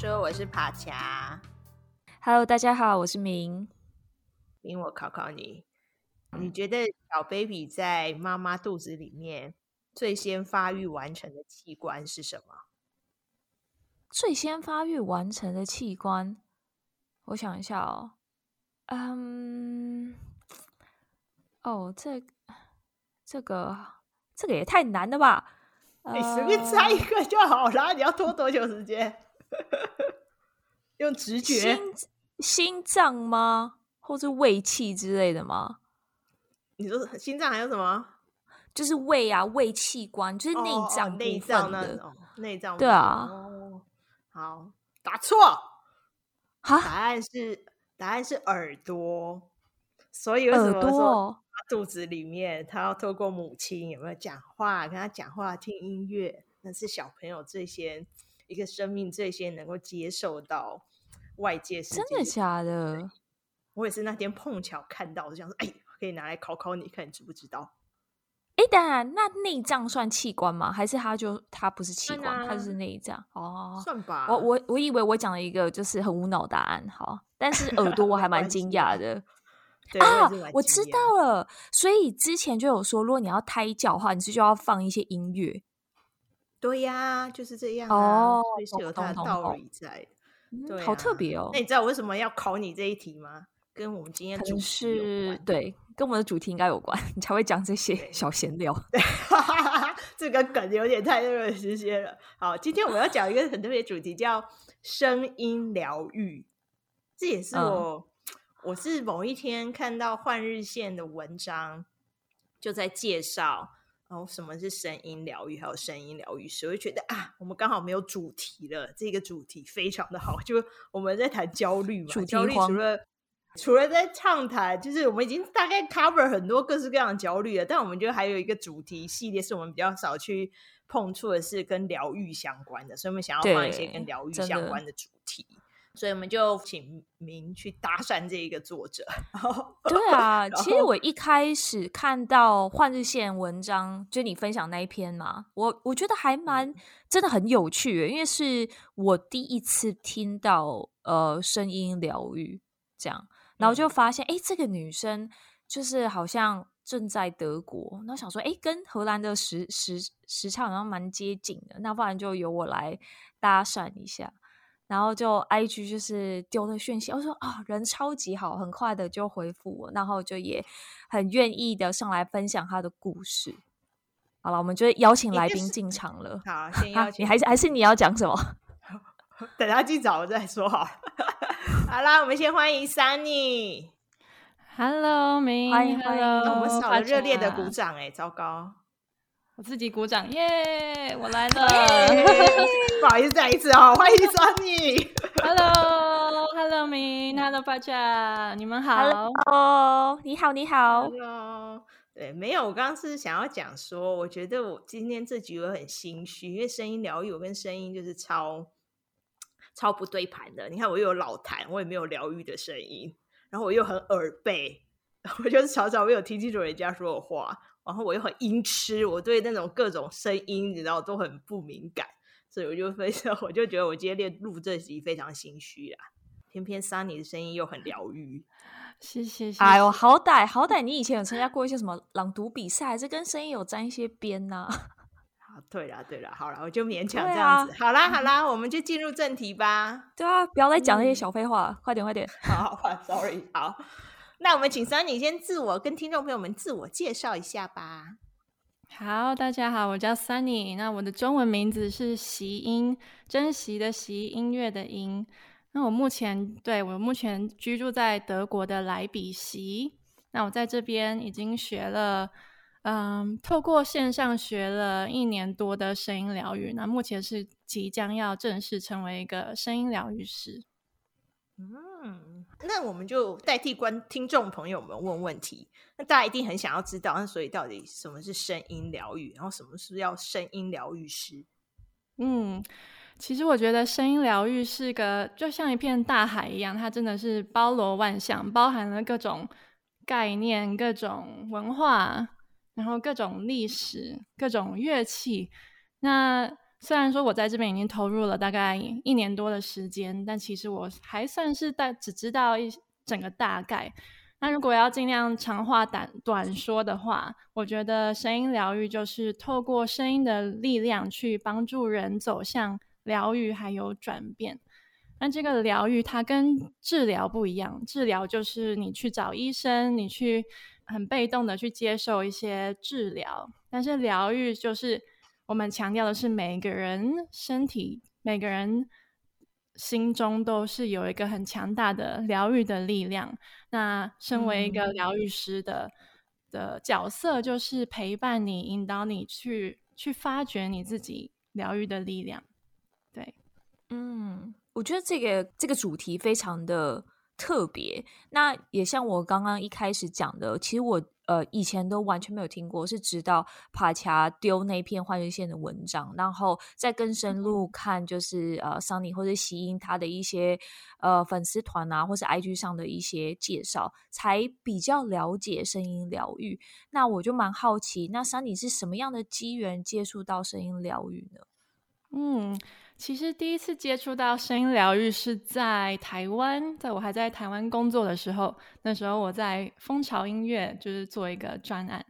说，我是帕恰。Hello，大家好，我是明。明，我考考你，你觉得小 baby 在妈妈肚子里面最先发育完成的器官是什么？最先发育完成的器官，我想一下哦。嗯，哦，这这个这个也太难了吧？你随便猜一个就好了，你要拖多久时间？用直觉？心心脏吗？或是胃气之类的吗？你说心脏还有什么？就是胃啊，胃器官，就是内脏内脏那种内脏。对啊。哦，好，答错。哈，答案是答案是耳朵。所以为什么说肚子里面他要透过母亲有没有讲话，跟他讲话，听音乐，那是小朋友最先一个生命最先能够接受到外界世界。真的假的？我也是那天碰巧看到，我就想说，哎，可以拿来考考你，看你知不知道？哎，当然，那内脏算器官吗？还是它就它不是器官，它就是内脏？哦，算吧。我我我以为我讲了一个就是很无脑答案，好，但是耳朵我还蛮 惊讶的。对啊，我，我知道了。所以之前就有说，如果你要胎教的话，你是就要放一些音乐。对呀，就是这样哦，所以是有它的道理在。对，好特别哦。那你知道我为什么要考你这一题吗？跟我们今天主题是，对，跟我们的主题应该有关，你才会讲这些小闲聊。对，这个梗有点太热血些了。好，今天我们要讲一个很特别的主题，叫声音疗愈。这也是我。嗯我是某一天看到换日线的文章，就在介绍哦，什么是声音疗愈，还有声音疗愈师，我就觉得啊，我们刚好没有主题了，这个主题非常的好，就我们在谈焦虑嘛，焦虑除了除了在畅谈，就是我们已经大概 cover 很多各式各样的焦虑了，但我们觉得还有一个主题系列是我们比较少去碰触的，是跟疗愈相关的，所以我们想要放一些跟疗愈相关的主题。所以我们就请明去搭讪这一个作者。对啊，其实我一开始看到换日线文章，就你分享那一篇嘛，我我觉得还蛮真的很有趣，因为是我第一次听到呃声音疗愈这样，然后就发现哎、嗯，这个女生就是好像正在德国，然后想说哎，跟荷兰的时时时差好像蛮接近的，那不然就由我来搭讪一下。然后就 IG 就是丢了讯息，我说啊、哦，人超级好，很快的就回复我，然后就也很愿意的上来分享他的故事。好了，我们就邀请来宾进场了。好，先邀请。你还是还是你要讲什么？等他进场我再说好。好啦，我们先欢迎 Sunny。Hello，明，欢迎欢迎。那我们少了热烈的鼓掌哎，糟糕。我自己鼓掌，耶、yeah！我来了，不好意思，再一次哦，欢迎 Sunny。Hello，Hello，明，Hello，大家，你们好。Hello，你好，你好。Hello，对，没有，我刚刚是想要讲说，我觉得我今天这局我很心虚，因为声音疗愈，我跟声音就是超超不对盘的。你看，我又有老痰，我也没有疗愈的声音，然后我又很耳背，我就是常常没有听清楚人家说的话。然后我又很音痴，我对那种各种声音，你知道都很不敏感，所以我就非常，我就觉得我今天练录这集非常心虚啊。偏偏 Sunny 的声音又很疗愈，谢谢。哎呦，好歹好歹你以前有参加过一些什么朗读比赛，还是跟声音有沾一些边呢、啊？好，对了对了，好了，我就勉强这样子。啊、好啦好啦，我们就进入正题吧。对啊，不要再讲那些小废话、嗯，快点快点。好，好，Sorry，好。那我们请 Sunny 先自我跟听众朋友们自我介绍一下吧。好，大家好，我叫 Sunny，那我的中文名字是惜音，珍惜的惜，音乐的音。那我目前对我目前居住在德国的莱比锡。那我在这边已经学了，嗯，透过线上学了一年多的声音疗愈。那目前是即将要正式成为一个声音疗愈师。嗯，那我们就代替观听众朋友们问问题。那大家一定很想要知道，那所以到底什么是声音疗愈？然后什么是要声音疗愈师？嗯，其实我觉得声音疗愈是个就像一片大海一样，它真的是包罗万象，包含了各种概念、各种文化，然后各种历史、各种乐器。那虽然说我在这边已经投入了大概一年多的时间，但其实我还算是大只知道一整个大概。那如果要尽量长话短短说的话，我觉得声音疗愈就是透过声音的力量去帮助人走向疗愈还有转变。那这个疗愈它跟治疗不一样，治疗就是你去找医生，你去很被动的去接受一些治疗，但是疗愈就是。我们强调的是，每个人身体、每个人心中都是有一个很强大的疗愈的力量。那身为一个疗愈师的、嗯、的角色，就是陪伴你、引导你去去发掘你自己疗愈的力量。对，嗯，我觉得这个这个主题非常的特别。那也像我刚刚一开始讲的，其实我。呃，以前都完全没有听过，是直到帕恰丢那篇幻日线的文章，然后再更深入看，就是呃，Sunny 或者希音他的一些呃粉丝团啊，或是 IG 上的一些介绍，才比较了解声音疗愈。那我就蛮好奇，那 Sunny 是什么样的机缘接触到声音疗愈呢？嗯。其实第一次接触到声音疗愈是在台湾，在我还在台湾工作的时候，那时候我在蜂巢音乐就是做一个专案，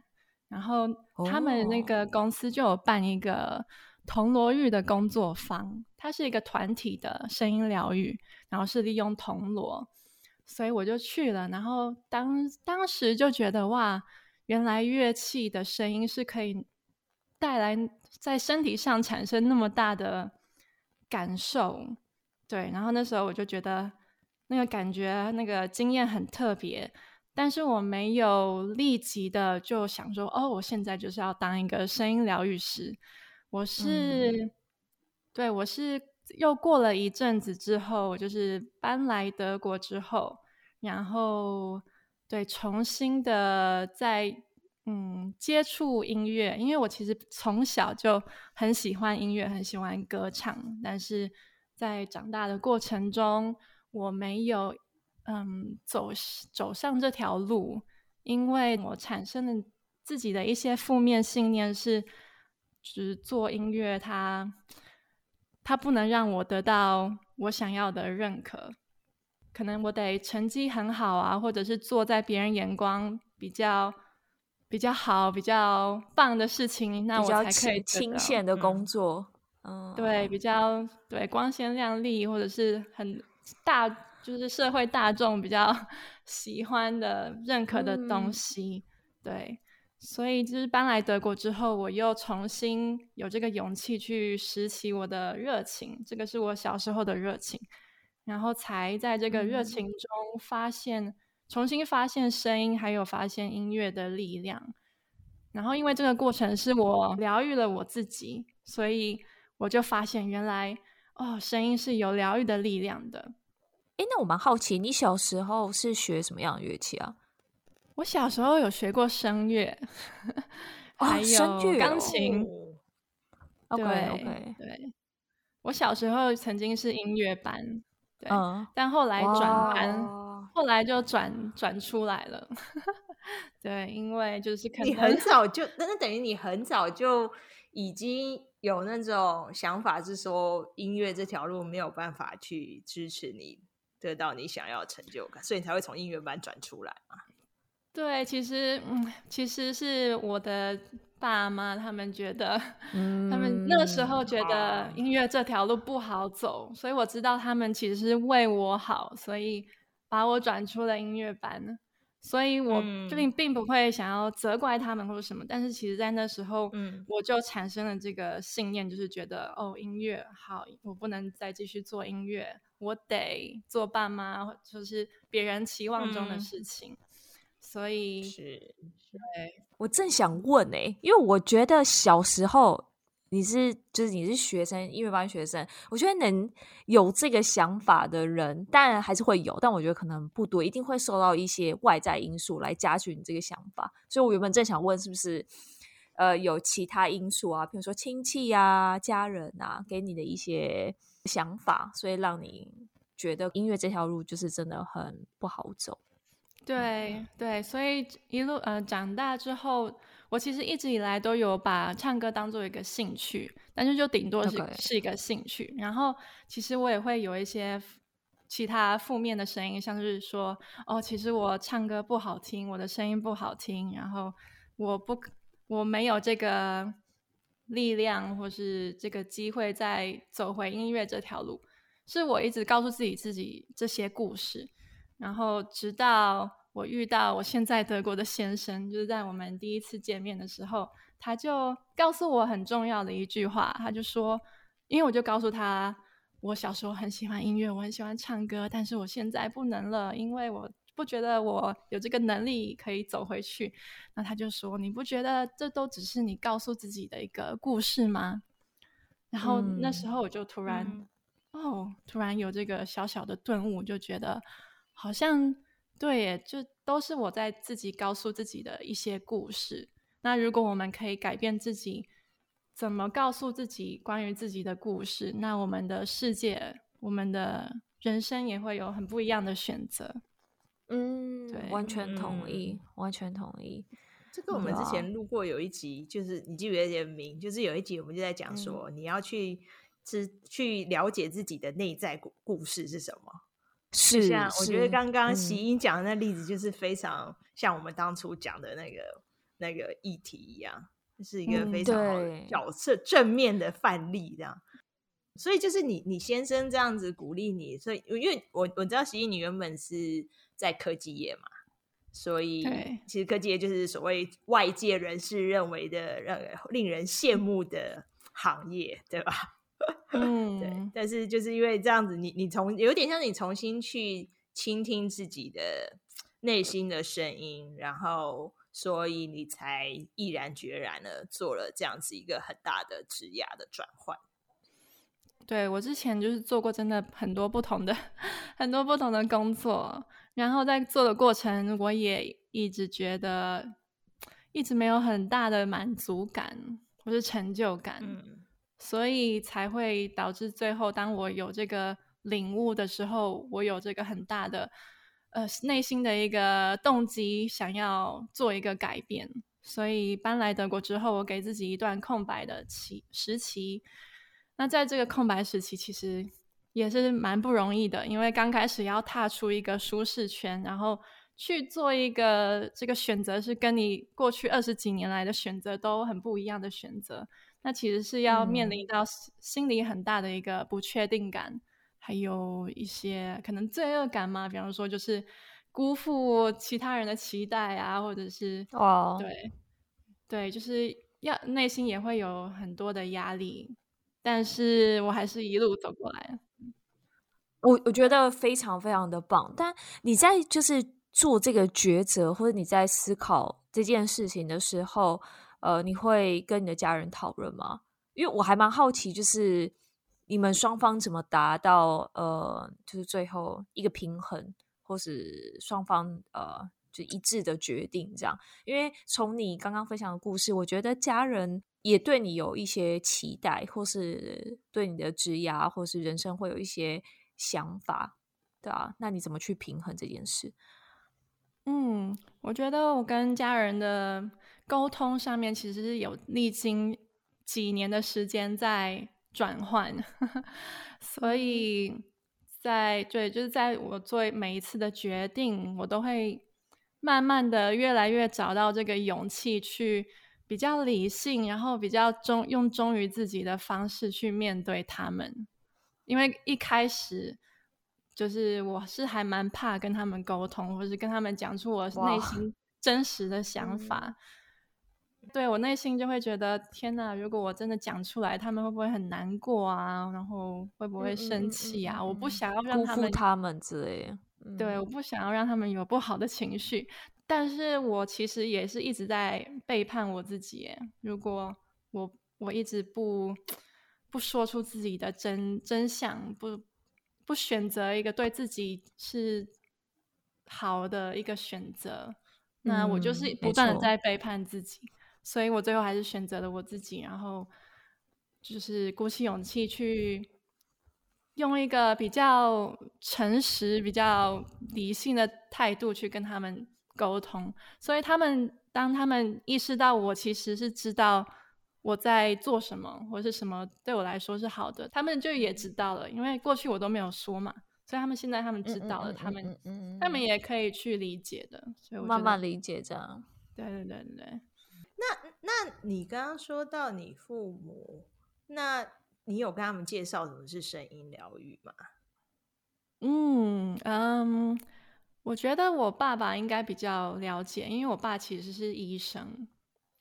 然后他们那个公司就有办一个铜锣浴的工作坊，它是一个团体的声音疗愈，然后是利用铜锣，所以我就去了，然后当当时就觉得哇，原来乐器的声音是可以带来在身体上产生那么大的。感受，对，然后那时候我就觉得那个感觉、那个经验很特别，但是我没有立即的就想说，哦，我现在就是要当一个声音疗愈师。我是，嗯、对，我是又过了一阵子之后，就是搬来德国之后，然后对，重新的在。嗯，接触音乐，因为我其实从小就很喜欢音乐，很喜欢歌唱，但是在长大的过程中，我没有嗯走走上这条路，因为我产生了自己的一些负面信念是，只做音乐它它不能让我得到我想要的认可，可能我得成绩很好啊，或者是做在别人眼光比较。比较好、比较棒的事情，那我才可以清闲的工作。嗯，对，比较对光鲜亮丽，或者是很大，就是社会大众比较 喜欢的、认可的东西。嗯、对，所以就是搬来德国之后，我又重新有这个勇气去拾起我的热情。这个是我小时候的热情，然后才在这个热情中发现。嗯重新发现声音，还有发现音乐的力量。然后，因为这个过程是我疗愈了我自己，所以我就发现原来哦，声音是有疗愈的力量的。哎，那我蛮好奇，你小时候是学什么样的乐器啊？我小时候有学过声乐，还有钢琴。OK OK，对，我小时候曾经是音乐班，对，嗯、但后来转班。后来就转转出来了，对，因为就是可能你很早就，那那等于你很早就已经有那种想法，是说音乐这条路没有办法去支持你得到你想要的成就感，所以你才会从音乐班转出来嘛。对，其实嗯，其实是我的爸妈他们觉得，嗯、他们那个时候觉得音乐这条路不好走，嗯、所以我知道他们其实是为我好，所以。把我转出了音乐班，所以我并并不会想要责怪他们或者什么，嗯、但是其实，在那时候，嗯，我就产生了这个信念，就是觉得，哦，音乐好，我不能再继续做音乐，我得做爸妈，就是别人期望中的事情，嗯、所以是，对，我正想问呢、欸，因为我觉得小时候。你是就是你是学生，音乐班学生，我觉得能有这个想法的人，当然还是会有，但我觉得可能不多，一定会受到一些外在因素来加剧你这个想法。所以我原本正想问，是不是呃有其他因素啊，比如说亲戚啊、家人啊，给你的一些想法，所以让你觉得音乐这条路就是真的很不好走。对对，所以一路呃长大之后，我其实一直以来都有把唱歌当做一个兴趣，但是就顶多是.是一个兴趣。然后其实我也会有一些其他负面的声音，像是说哦，其实我唱歌不好听，我的声音不好听，然后我不我没有这个力量或是这个机会再走回音乐这条路，是我一直告诉自己自己这些故事。然后直到我遇到我现在德国的先生，就是在我们第一次见面的时候，他就告诉我很重要的一句话，他就说，因为我就告诉他，我小时候很喜欢音乐，我很喜欢唱歌，但是我现在不能了，因为我不觉得我有这个能力可以走回去。那他就说，你不觉得这都只是你告诉自己的一个故事吗？然后那时候我就突然，嗯、哦，突然有这个小小的顿悟，就觉得。好像对耶，就都是我在自己告诉自己的一些故事。那如果我们可以改变自己，怎么告诉自己关于自己的故事，那我们的世界，我们的人生也会有很不一样的选择。嗯，对，完全同意，嗯、完全同意。这个我们之前录过有一集，就是你记不记得名？就是有一集我们就在讲说，嗯、你要去是去了解自己的内在故故事是什么。是，像我觉得刚刚习英讲的那例子，就是非常像我们当初讲的那个、嗯、那个议题一样，是一个非常好的角色正面的范例，这样。嗯、所以就是你你先生这样子鼓励你，所以因为我我知道习英你原本是在科技业嘛，所以其实科技业就是所谓外界人士认为的让令人羡慕的行业，对吧？嗯，对，但是就是因为这样子你，你你从有点像你重新去倾听自己的内心的声音，然后所以你才毅然决然的做了这样子一个很大的职涯的转换。对，我之前就是做过真的很多不同的很多不同的工作，然后在做的过程，我也一直觉得一直没有很大的满足感或是成就感。嗯所以才会导致最后，当我有这个领悟的时候，我有这个很大的呃内心的一个动机，想要做一个改变。所以搬来德国之后，我给自己一段空白的期时期。那在这个空白时期，其实也是蛮不容易的，因为刚开始要踏出一个舒适圈，然后去做一个这个选择，是跟你过去二十几年来的选择都很不一样的选择。那其实是要面临到心里很大的一个不确定感，嗯、还有一些可能罪恶感嘛，比方说就是辜负其他人的期待啊，或者是哦，对对，就是要内心也会有很多的压力，但是我还是一路走过来。我我觉得非常非常的棒，但你在就是做这个抉择，或者你在思考这件事情的时候。呃，你会跟你的家人讨论吗？因为我还蛮好奇，就是你们双方怎么达到呃，就是最后一个平衡，或是双方呃就一致的决定这样。因为从你刚刚分享的故事，我觉得家人也对你有一些期待，或是对你的职业或是人生会有一些想法，对啊，那你怎么去平衡这件事？嗯，我觉得我跟家人的。沟通上面其实是有历经几年的时间在转换，所以在对，就是在我做每一次的决定，我都会慢慢的越来越找到这个勇气，去比较理性，然后比较忠用忠于自己的方式去面对他们。因为一开始就是我是还蛮怕跟他们沟通，或是跟他们讲出我内心真实的想法。对，我内心就会觉得天哪！如果我真的讲出来，他们会不会很难过啊？然后会不会生气啊？嗯嗯嗯嗯、我不想要让他们他们之类。嗯、对，我不想要让他们有不好的情绪。但是我其实也是一直在背叛我自己。如果我我一直不不说出自己的真真相，不不选择一个对自己是好的一个选择，嗯、那我就是不断的在背叛自己。所以我最后还是选择了我自己，然后就是鼓起勇气去用一个比较诚实、比较理性的态度去跟他们沟通，所以他们当他们意识到我其实是知道我在做什么，或是什么对我来说是好的，他们就也知道了，因为过去我都没有说嘛，所以他们现在他们知道了，他们他们也可以去理解的，所以我慢慢理解这样。对对对对。那那你刚刚说到你父母，那你有跟他们介绍什么是声音疗愈吗？嗯嗯，我觉得我爸爸应该比较了解，因为我爸其实是医生，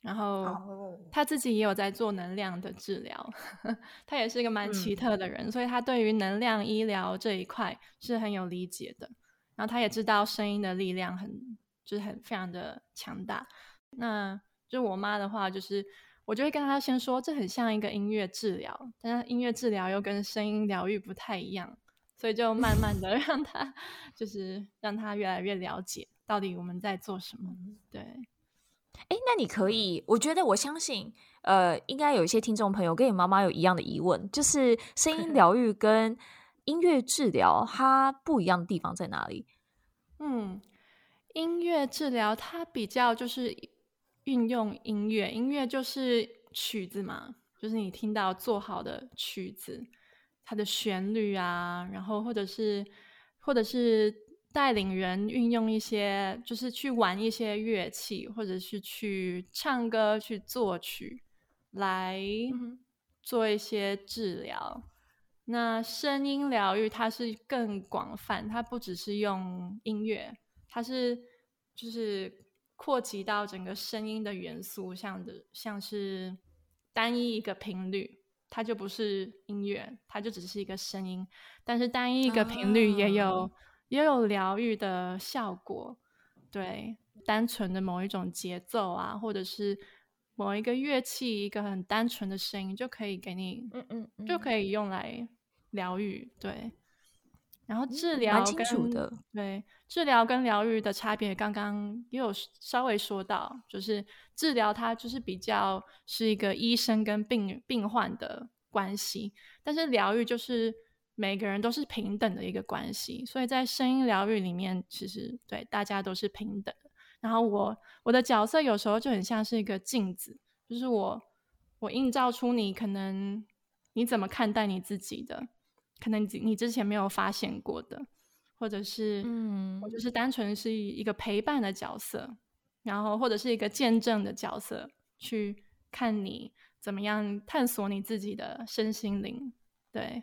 然后他自己也有在做能量的治疗，他也是一个蛮奇特的人，嗯，所以他对于能量医疗这一块是很有理解的。然后他也知道声音的力量很，就是很非常的强大。那就我妈的话，就是我就会跟她先说，这很像一个音乐治疗，但是音乐治疗又跟声音疗愈不太一样，所以就慢慢的 让她，就是让她越来越了解到底我们在做什么。对，哎，那你可以，我觉得我相信，呃，应该有一些听众朋友跟你妈妈有一样的疑问，就是声音疗愈跟音乐治疗它不一样的地方在哪里？嗯，音乐治疗它比较就是。运用音乐，音乐就是曲子嘛，就是你听到做好的曲子，它的旋律啊，然后或者是或者是带领人运用一些，就是去玩一些乐器，或者是去唱歌、去作曲，来做一些治疗。嗯。那声音疗愈它是更广泛，它不只是用音乐，它是就是。扩及到整个声音的元素，像的像是单一一个频率，它就不是音乐，它就只是一个声音。但是单一一个频率也有、啊、也有疗愈的效果。对，单纯的某一种节奏啊，或者是某一个乐器，一个很单纯的声音，就可以给你，嗯嗯，嗯，就可以用来疗愈。对。然后治疗跟、嗯、对治疗跟疗愈的差别，刚刚也有稍微说到，就是治疗它就是比较是一个医生跟病病患的关系，但是疗愈就是每个人都是平等的一个关系，所以在声音疗愈里面，其实对大家都是平等的。然后我我的角色有时候就很像是一个镜子，就是我我映照出你可能你怎么看待你自己的。可能你你之前没有发现过的，或者是，嗯，我就是单纯是一个陪伴的角色，然后或者是一个见证的角色，去看你怎么样探索你自己的身心灵。对，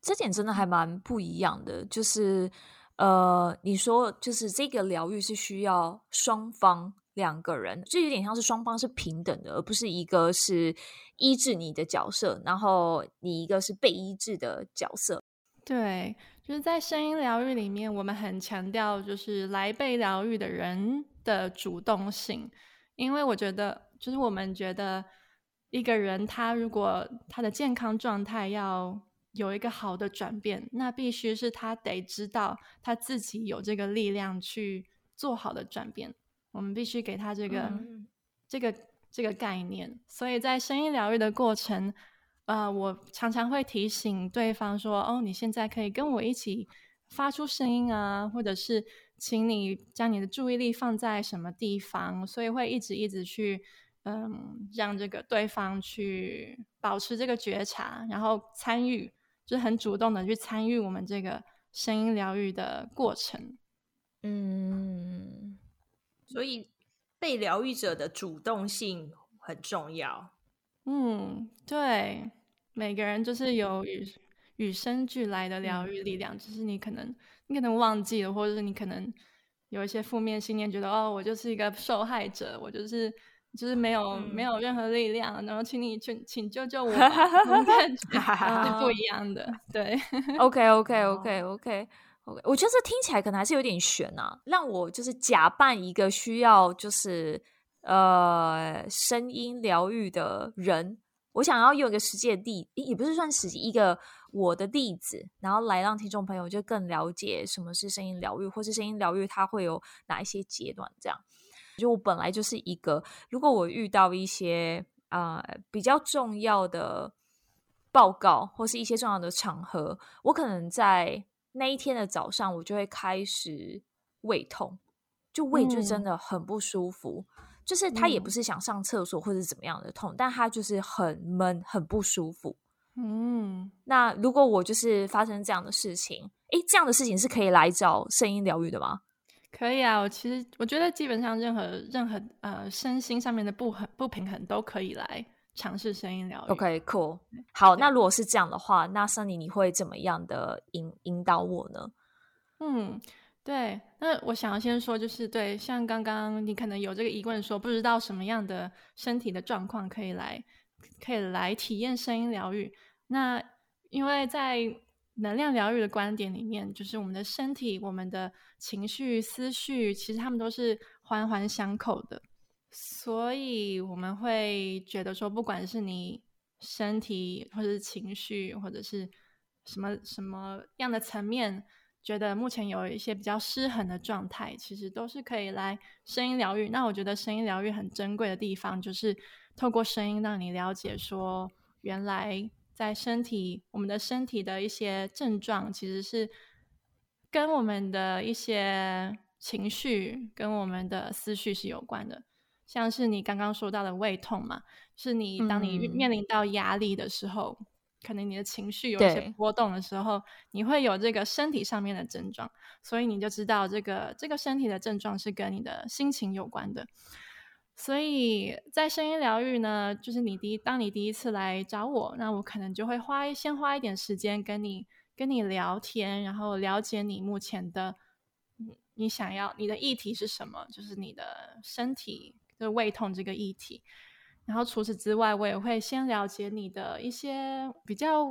这点真的还蛮不一样的。就是，呃，你说就是这个疗愈是需要双方。两个人就有点像是双方是平等的，而不是一个是医治你的角色，然后你一个是被医治的角色。对，就是在声音疗愈里面，我们很强调就是来被疗愈的人的主动性，因为我觉得，就是我们觉得一个人他如果他的健康状态要有一个好的转变，那必须是他得知道他自己有这个力量去做好的转变。我们必须给他这个、嗯、这个、这个概念，所以在声音疗愈的过程，呃，我常常会提醒对方说：“哦，你现在可以跟我一起发出声音啊，或者是请你将你的注意力放在什么地方。”所以会一直一直去，嗯，让这个对方去保持这个觉察，然后参与，就是很主动的去参与我们这个声音疗愈的过程。嗯。所以，被疗愈者的主动性很重要。嗯，对，每个人就是有与与生俱来的疗愈力量，就是你可能你可能忘记了，或者是你可能有一些负面信念，觉得哦，我就是一个受害者，我就是就是没有、嗯、没有任何力量，然后请你去请救救我，感觉 是不一样的。对，OK，OK，OK，OK。我觉得这听起来可能还是有点悬啊。让我就是假扮一个需要就是呃声音疗愈的人，我想要用一个实际的例，也不是算实际，一个我的例子，然后来让听众朋友就更了解什么是声音疗愈，或是声音疗愈它会有哪一些阶段。这样，就我本来就是一个，如果我遇到一些啊、呃、比较重要的报告或是一些重要的场合，我可能在那一天的早上，我就会开始胃痛，就胃就真的很不舒服。嗯、就是他也不是想上厕所或者怎么样的痛，嗯、但他就是很闷，很不舒服。嗯，那如果我就是发生这样的事情，诶，这样的事情是可以来找声音疗愈的吗？可以啊，我其实我觉得基本上任何任何呃身心上面的不很不平衡都可以来尝试声音疗愈。OK，cool。好，那如果是这样的话，那 Sunny 你会怎么样的引引导我呢？嗯，对。那我想要先说，就是对，像刚刚你可能有这个疑问，说不知道什么样的身体的状况可以来可以来体验声音疗愈。那因为在能量疗愈的观点里面，就是我们的身体、我们的情绪、思绪，其实他们都是环环相扣的。所以我们会觉得说，不管是你身体，或者是情绪，或者是什么什么样的层面，觉得目前有一些比较失衡的状态，其实都是可以来声音疗愈。那我觉得声音疗愈很珍贵的地方，就是透过声音让你了解说，原来。在身体，我们的身体的一些症状，其实是跟我们的一些情绪、跟我们的思绪是有关的。像是你刚刚说到的胃痛嘛，是你当你面临到压力的时候，嗯、可能你的情绪有一些波动的时候，你会有这个身体上面的症状，所以你就知道这个这个身体的症状是跟你的心情有关的。所以在声音疗愈呢，就是你第一，当你第一次来找我，那我可能就会花一先花一点时间跟你跟你聊天，然后了解你目前的，你想要你的议题是什么，就是你的身体的胃痛这个议题。然后除此之外，我也会先了解你的一些比较，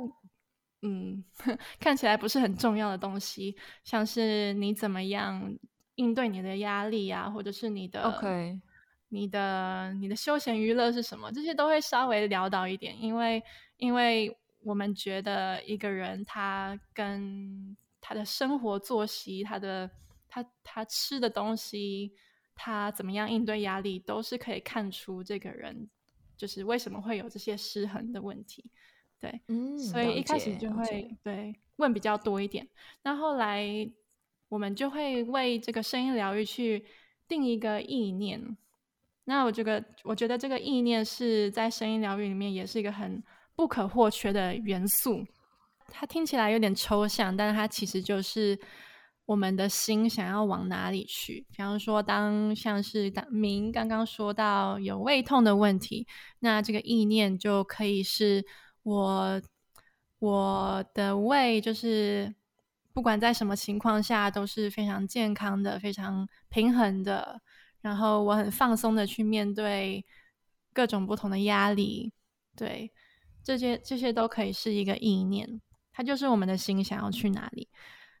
嗯，看起来不是很重要的东西，像是你怎么样应对你的压力啊，或者是你的 OK。你的你的休闲娱乐是什么？这些都会稍微聊到一点，因为因为我们觉得一个人他跟他的生活作息、他的他他吃的东西、他怎么样应对压力，都是可以看出这个人就是为什么会有这些失衡的问题。对，嗯，所以一开始就会对问比较多一点，那后来我们就会为这个声音疗愈去定一个意念。那我这个，我觉得这个意念是在声音疗愈里面也是一个很不可或缺的元素。它听起来有点抽象，但是它其实就是我们的心想要往哪里去。比方说，当像是当明刚刚说到有胃痛的问题，那这个意念就可以是我我的胃就是不管在什么情况下都是非常健康的、非常平衡的。然后我很放松的去面对各种不同的压力，对，这些这些都可以是一个意念，它就是我们的心想要去哪里。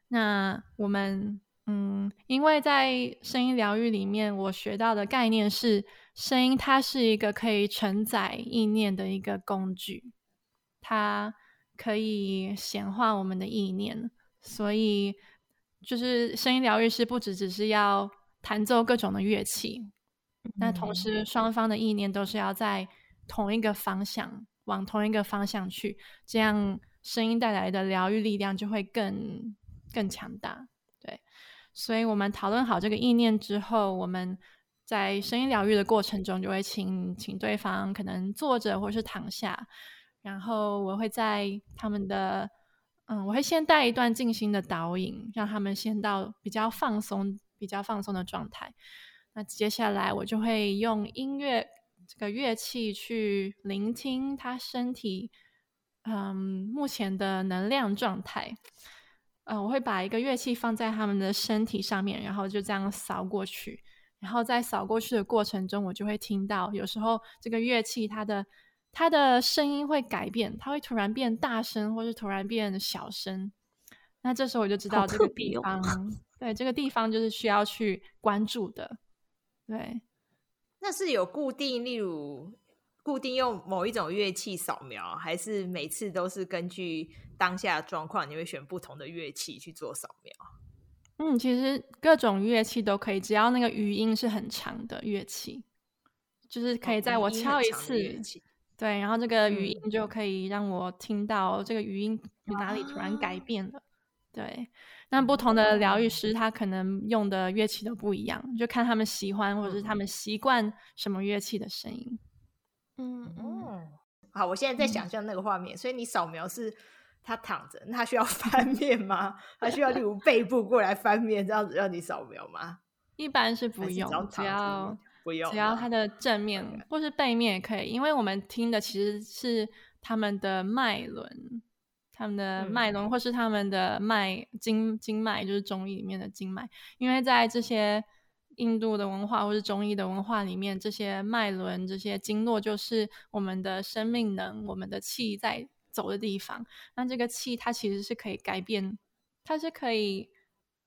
那我们，嗯，因为在声音疗愈里面，我学到的概念是，声音它是一个可以承载意念的一个工具，它可以显化我们的意念，所以就是声音疗愈师不只只是要。弹奏各种的乐器，那同时双方的意念都是要在同一个方向，往同一个方向去，这样声音带来的疗愈力量就会更更强大。对，所以我们讨论好这个意念之后，我们在声音疗愈的过程中，就会请请对方可能坐着或是躺下，然后我会在他们的嗯，我会先带一段静心的导引，让他们先到比较放松。比较放松的状态，那接下来我就会用音乐这个乐器去聆听他身体，嗯，目前的能量状态。嗯，我会把一个乐器放在他们的身体上面，然后就这样扫过去。然后在扫过去的过程中，我就会听到，有时候这个乐器它的它的声音会改变，它会突然变大声，或是突然变小声。那这时候我就知道这个地方。对，这个地方就是需要去关注的。对，那是有固定，例如固定用某一种乐器扫描，还是每次都是根据当下状况，你会选不同的乐器去做扫描？嗯，其实各种乐器都可以，只要那个余音是很长的乐器，就是可以在我敲一次，哦、对，然后这个语音就可以让我听到这个语音哪里突然改变了。啊、对，那不同的疗愈师他可能用的乐器都不一样，就看他们喜欢或者是他们习惯什么乐器的声音。嗯嗯，好，我现在在想象那个画面，嗯、所以你扫描是他躺着，那他需要 翻面吗？他需要例如背部过来翻面这样子让你扫描吗？一般是不用，只要。不用，只要它的正面或是背面也可以，因为我们听的其实是他们的脉轮，他们的脉轮或是他们的脉经经脉，就是中医里面的经脉。因为在这些印度的文化或是中医的文化里面，这些脉轮、这些经络就是我们的生命能、我们的气在走的地方。那这个气它其实是可以改变，它是可以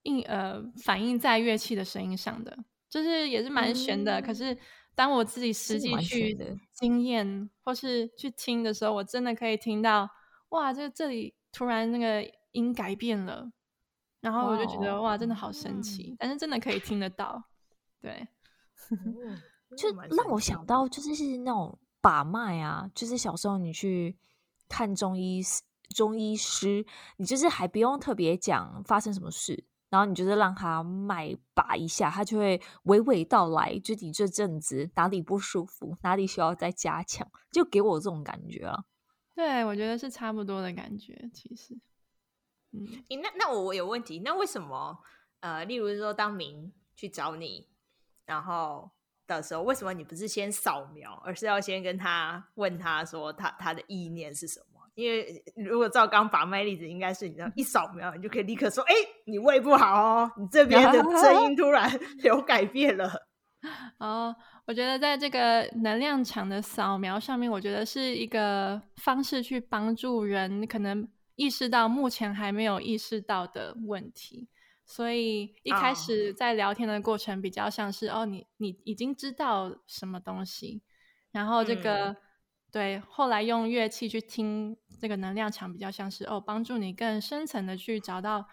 应呃反映在乐器的声音上的。就是也是蛮玄的，嗯、可是当我自己实际去经验或是去听的时候，我真的可以听到，哇，这这里突然那个音改变了，然后我就觉得哇，哇，真的好神奇，嗯、但是真的可以听得到，对，嗯、就让我想到就是是那种把脉啊，就是小时候你去看中医中医师，你就是还不用特别讲发生什么事。然后你就是让他脉把一下，他就会娓娓道来，就你这阵子哪里不舒服，哪里需要再加强，就给我这种感觉啊。对，我觉得是差不多的感觉，其实。嗯，那那我有问题，那为什么呃，例如说当明去找你，然后的时候，为什么你不是先扫描，而是要先跟他问他说他他的意念是什么？因为如果照刚把脉例子，应该是你这样 一扫描，你就可以立刻说：“哎，你胃不好哦，你这边的声音突然 有改变了。”哦，我觉得在这个能量场的扫描上面，我觉得是一个方式去帮助人可能意识到目前还没有意识到的问题。所以一开始在聊天的过程比较像是：“哦，哦，你你已经知道什么东西。”然后这个。嗯对，后来用乐器去听这个能量场，比较像是哦，帮助你更深层的去找到，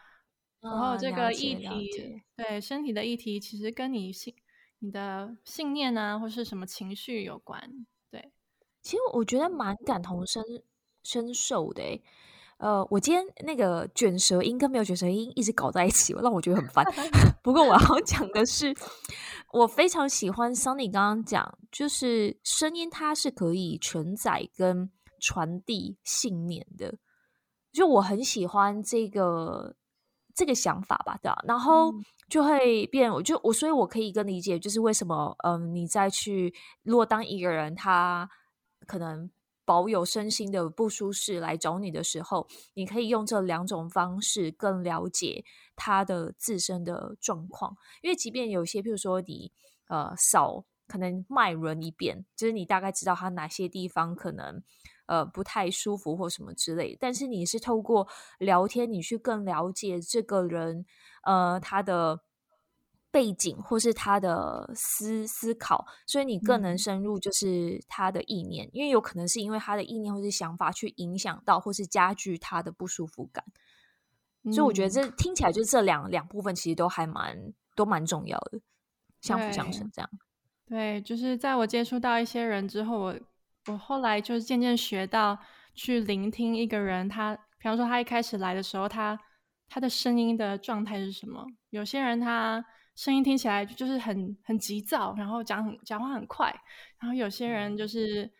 然后这个议题，对身体的议题，其实跟你信、你的信念啊，或是什么情绪有关。对，其实我觉得蛮感同身身受的诶。呃，我今天那个卷舌音跟没有卷舌音一直搞在一起，让我觉得很烦。不过我要讲的是，我非常喜欢 Sunny 刚刚讲，就是声音它是可以承载跟传递信念的，就我很喜欢这个这个想法吧，对吧？然后就会变，我就我所以，我可以更理解，就是为什么，嗯、呃，你再去，如果当一个人他可能。保有身心的不舒适来找你的时候，你可以用这两种方式更了解他的自身的状况。因为即便有些，譬如说你呃扫可能脉轮一遍，就是你大概知道他哪些地方可能呃不太舒服或什么之类，但是你是透过聊天，你去更了解这个人呃他的。背景或是他的思思考，所以你更能深入，就是他的意念，嗯、因为有可能是因为他的意念或是想法去影响到或是加剧他的不舒服感，嗯、所以我觉得这听起来就这两两部分其实都还蛮都蛮重要的，相辅相成这样。对，就是在我接触到一些人之后，我我后来就是渐渐学到去聆听一个人他，他比方说他一开始来的时候，他他的声音的状态是什么？有些人他。声音听起来就是很很急躁，然后讲很讲话很快，然后有些人就是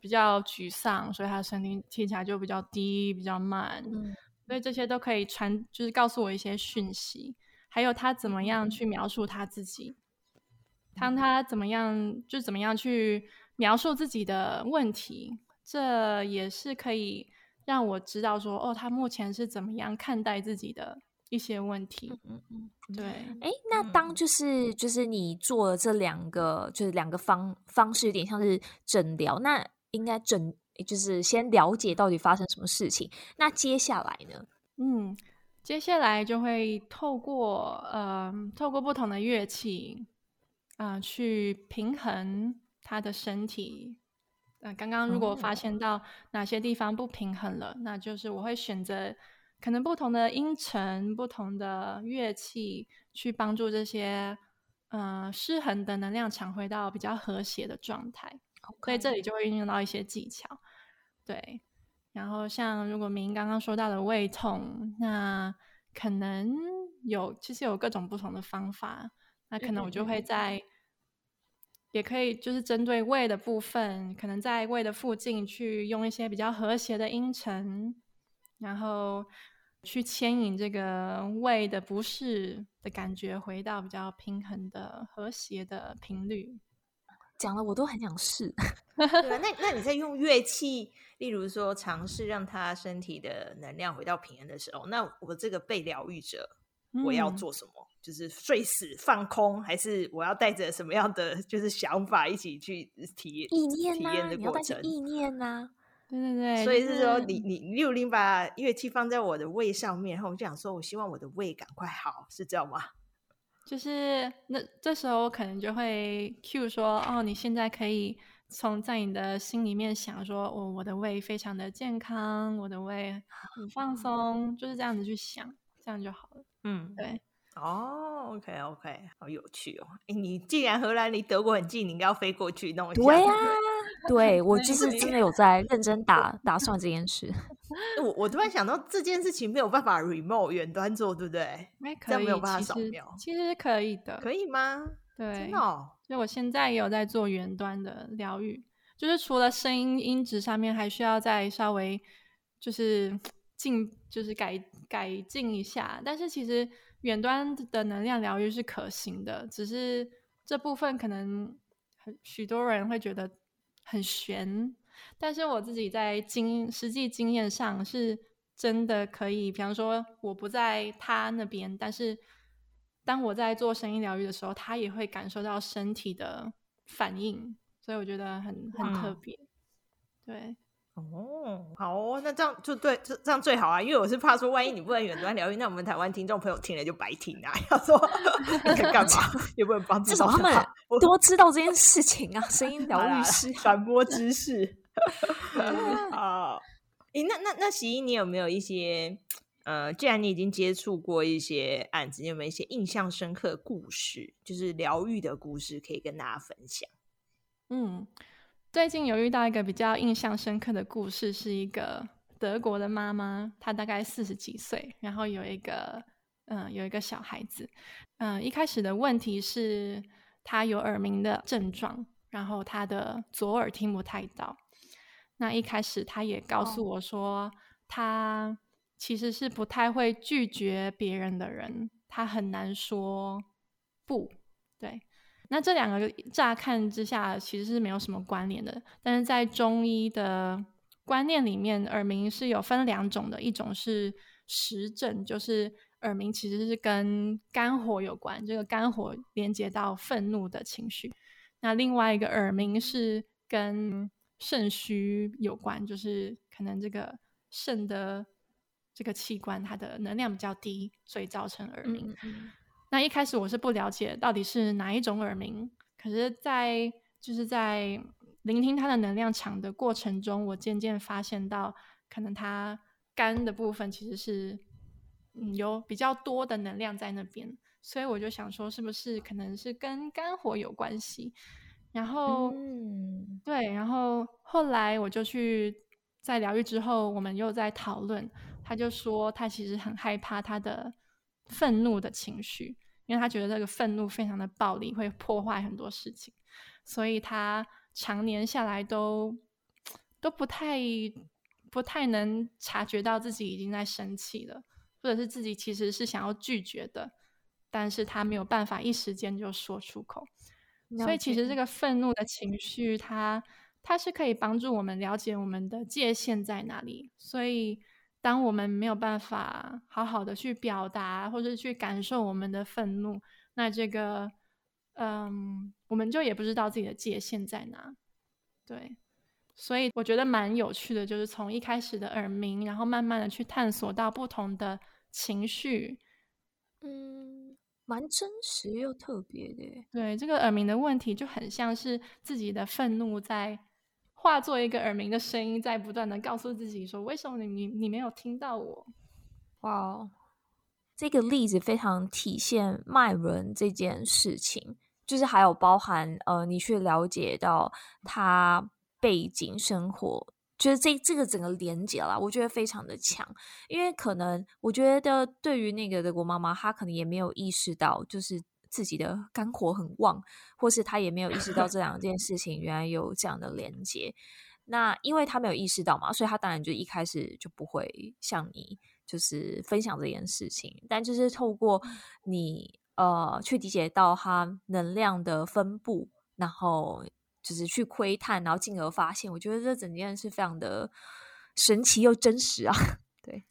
比较沮丧，所以他的声音听起来就比较低、比较慢。嗯，所以这些都可以传，就是告诉我一些讯息。还有他怎么样去描述他自己，当他怎么样就怎么样去描述自己的问题，这也是可以让我知道说，哦，他目前是怎么样看待自己的。一些问题，嗯嗯，对，哎，那当就是就是你做了这两个，就是两个方方式，有点像是诊疗，那应该诊就是先了解到底发生什么事情，那接下来呢？嗯，接下来就会透过呃，透过不同的乐器，啊、呃，去平衡他的身体。嗯、呃，刚刚如果发现到哪些地方不平衡了，嗯、那就是我会选择。可能不同的音程、不同的乐器，去帮助这些呃失衡的能量场回到比较和谐的状态。所以这里就会运用到一些技巧。对，然后像如果明刚刚说到的胃痛，那可能有其实有各种不同的方法，那可能我就会在，嗯、也可以就是针对胃的部分，可能在胃的附近去用一些比较和谐的音程，然后。去牵引这个胃的不适的感觉回到比较平衡的和谐的频率，讲了我都很想试。对啊，那那你在用乐器，例如说尝试让他身体的能量回到平衡的时候，那我这个被疗愈者，我要做什么？嗯、就是睡死放空，还是我要带着什么样的 就是想法一起去体验意念、啊、体验的过程？意念呢、啊？对对对，所以是说你你六零把乐器放在我的胃上面，然后我就想说，我希望我的胃赶快好，是这样吗？就是那这时候我可能就会 cue 说，哦，你现在可以从在你的心里面想说，哦，我的胃非常的健康，我的胃很放松，就是这样子去想，这样就好了。嗯，对。哦、oh，OK OK，好有趣哦！哎，你既然荷兰离德国很近，你应该要飞过去弄一下。对呀、啊，对 我就是真的有在认真打打算这件事。我我突然想到这件事情没有办法 remote 远端做，对不对？没可以，没有办法扫描。其实，其实可以的，可以吗？对，真的、哦。所以我现在也有在做远端的疗愈，就是除了声音音质上面还需要再稍微就是 进，就是改改进一下，但是其实。远端的能量疗愈是可行的，只是这部分可能很许多人会觉得很悬，但是我自己在经实际经验上是真的可以。比方说，我不在他那边，但是当我在做声音疗愈的时候，他也会感受到身体的反应，所以我觉得很很特别，对。哦，好哦，那这样就对，这这样最好啊，因为我是怕说，万一你不能远端疗愈，那我们台湾听众朋友听了就白听啊。要说你可以干嘛？也不能帮助至少他们多知道这件事情啊，声音疗愈师传播知识。啊，诶，那那那习音，你有没有一些呃，既然你已经接触过一些案子，你有没有一些印象深刻的故事，就是疗愈的故事，可以跟大家分享？嗯。最近有遇到一个比较印象深刻的故事，是一个德国的妈妈，她大概四十几岁，然后有一个嗯、呃、有一个小孩子，嗯、呃，一开始的问题是她有耳鸣的症状，然后她的左耳听不太到。那一开始她也告诉我说，她其实是不太会拒绝别人的人，她很难说不，对。那这两个乍看之下其实是没有什么关联的，但是在中医的观念里面，耳鸣是有分两种的，一种是实症，就是耳鸣其实是跟肝火有关，这个肝火连接到愤怒的情绪；那另外一个耳鸣是跟肾虚有关，就是可能这个肾的这个器官它的能量比较低，所以造成耳鸣。嗯嗯那一开始我是不了解到底是哪一种耳鸣，可是在，在就是在聆听他的能量场的过程中，我渐渐发现到，可能他肝的部分其实是嗯有比较多的能量在那边，所以我就想说，是不是可能是跟肝火有关系？然后，嗯，对，然后后来我就去在疗愈之后，我们又在讨论，他就说他其实很害怕他的。愤怒的情绪，因为他觉得这个愤怒非常的暴力，会破坏很多事情，所以他常年下来都都不太不太能察觉到自己已经在生气了，或者是自己其实是想要拒绝的，但是他没有办法一时间就说出口。所以其实这个愤怒的情绪，它它是可以帮助我们了解我们的界限在哪里，所以。当我们没有办法好好的去表达，或者去感受我们的愤怒，那这个，嗯，我们就也不知道自己的界限在哪。对，所以我觉得蛮有趣的，就是从一开始的耳鸣，然后慢慢的去探索到不同的情绪，嗯，蛮真实又特别的。对，这个耳鸣的问题就很像是自己的愤怒在。化作一个耳鸣的声音，在不断的告诉自己说：“为什么你你你没有听到我？”哇，这个例子非常体现脉轮这件事情。就是还有包含呃，你去了解到他背景生活，就是这这个整个连接啦，我觉得非常的强。因为可能我觉得对于那个德国妈妈，她可能也没有意识到，就是自己的肝火很旺，或是他也没有意识到 这两件事情原来有这样的连接。那因为他没有意识到嘛，所以他当然就一开始就不会向你就是分享这件事情。但就是透过你。呃，去理解到他能量的分布，然后就是去窥探，然后进而发现，我觉得这整件事非常的神奇又真实啊。对，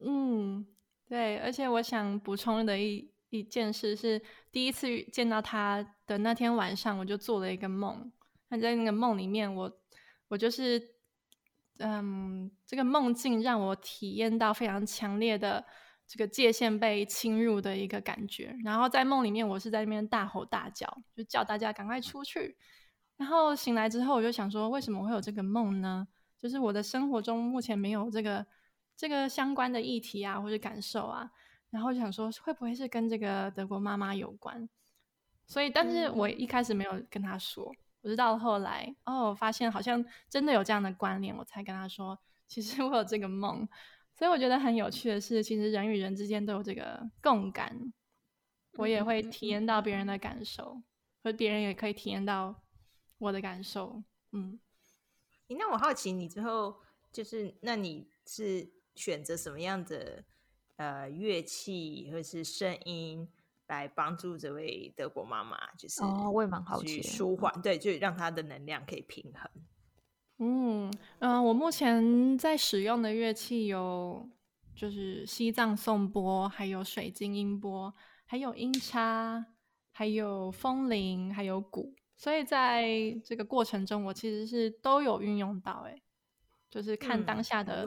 嗯，对，而且我想补充的一一件事是，第一次见到他的那天晚上，我就做了一个梦。那在那个梦里面，我我就是，嗯，这个梦境让我体验到非常强烈的。这个界限被侵入的一个感觉，然后在梦里面，我是在那边大吼大叫，就叫大家赶快出去。然后醒来之后，我就想说，为什么会有这个梦呢？就是我的生活中目前没有这个这个相关的议题啊，或者感受啊。然后就想说，会不会是跟这个德国妈妈有关？所以，但是我一开始没有跟他说，我直到后来，哦，发现好像真的有这样的关联，我才跟他说，其实我有这个梦。所以我觉得很有趣的是，其实人与人之间都有这个共感，我也会体验到别人的感受，和别人也可以体验到我的感受。嗯，那我好奇，你之后就是，那你是选择什么样的呃乐器或是声音来帮助这位德国妈妈？就是哦，我也蛮好奇，舒缓，对，就让她的能量可以平衡。嗯嗯、呃，我目前在使用的乐器有，就是西藏颂钵，还有水晶音波，还有音叉，还有风铃，还有鼓。所以在这个过程中，我其实是都有运用到，哎，就是看当下的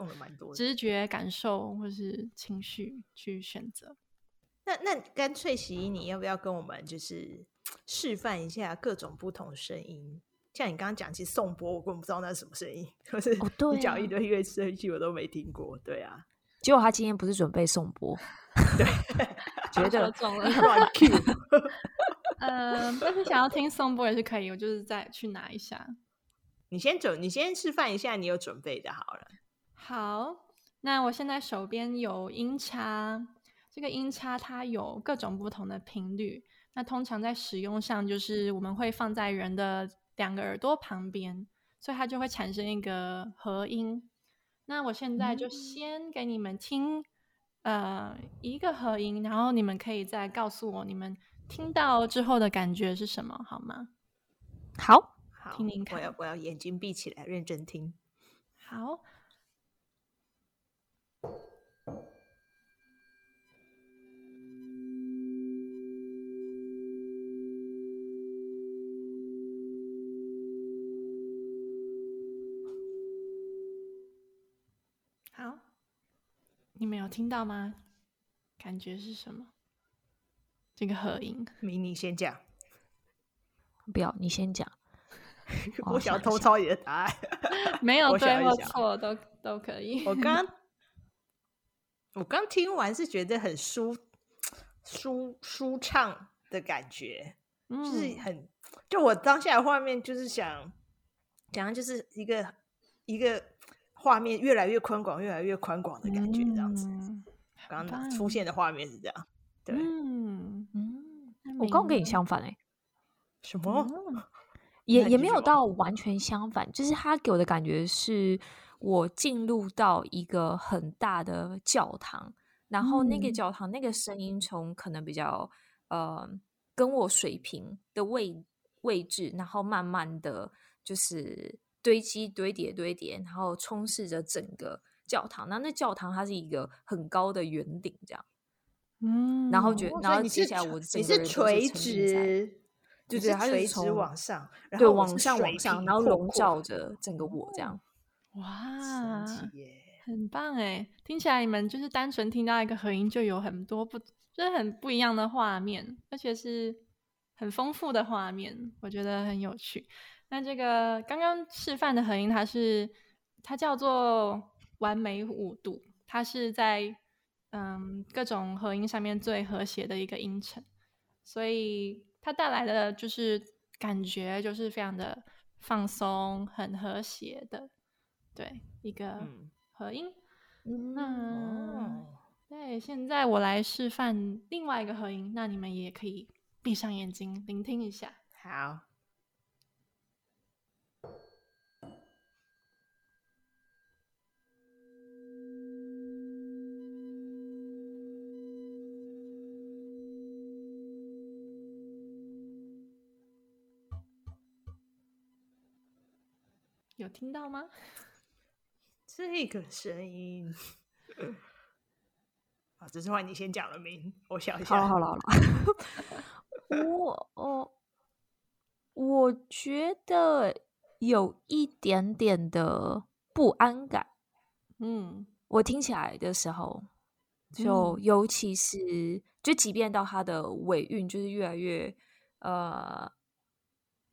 直觉、感受或是情绪去选择。那那干脆洗衣，你要不要跟我们就是 示范一下各种不同声音？像你刚刚讲，其实颂钵我根本不知道那是什么声音，可是 你讲一堆乐乐器我都没听过，对啊。结果他今天不是准备颂钵，对，觉得中了乱 Q。嗯，但是想要听颂钵也是可以，我就是再去拿一下。你先准，你先示范一下，你有准备的好了。好，那我现在手边有音叉，这个音叉它有各种不同的频率，那通常在使用上就是我们会放在人的。两个耳朵旁边，所以它就会产生一个合音。那我现在就先给你们听，嗯、呃，一个合音，然后你们可以再告诉我你们听到之后的感觉是什么，好吗？好，好，听听看。我要我要眼睛闭起来，认真听。好。好你们有听到吗？感觉是什么？这个合音，迷你先讲。不要，你先讲。我想偷抄你的答案。没有对或错，都都可以。我刚 我刚听完是觉得很舒舒舒畅的感觉，嗯、就是很就我当下的画面就是想，讲就是一个一个。画面越来越宽广，越来越宽广的感觉，这样子。刚、嗯、刚出现的画面是这样，对，嗯嗯。我刚跟你相反哎、欸，什么？嗯、也也没有到完全相反，就是他给我的感觉是我进入到一个很大的教堂，然后那个教堂那个声音从可能比较呃跟我水平的位位置，然后慢慢的就是。堆积、堆叠、堆叠，然后充斥着整个教堂。那那教堂它是一个很高的圆顶，这样。嗯，然后觉，然后接下来我你是垂直，对对，它是垂直往上，对，往上往上，然后笼罩着整个我这样。哇，很棒哎！听起来你们就是单纯听到一个和音，就有很多不，就是很不一样的画面，而且是很丰富的画面，我觉得很有趣。那这个刚刚示范的和音，它是它叫做完美五度，它是在嗯各种和音上面最和谐的一个音程，所以它带来的就是感觉，就是非常的放松，很和谐的，对，一个和音。嗯，那对，现在我来示范另外一个和音，那你们也可以闭上眼睛聆听一下。好。听到吗？这个声音，啊，这是换你先讲了名，我想一下。好了好了好了，我哦我觉得有一点点的不安感。嗯，我听起来的时候，就尤其是、嗯、就即便到它的尾韵，就是越来越呃。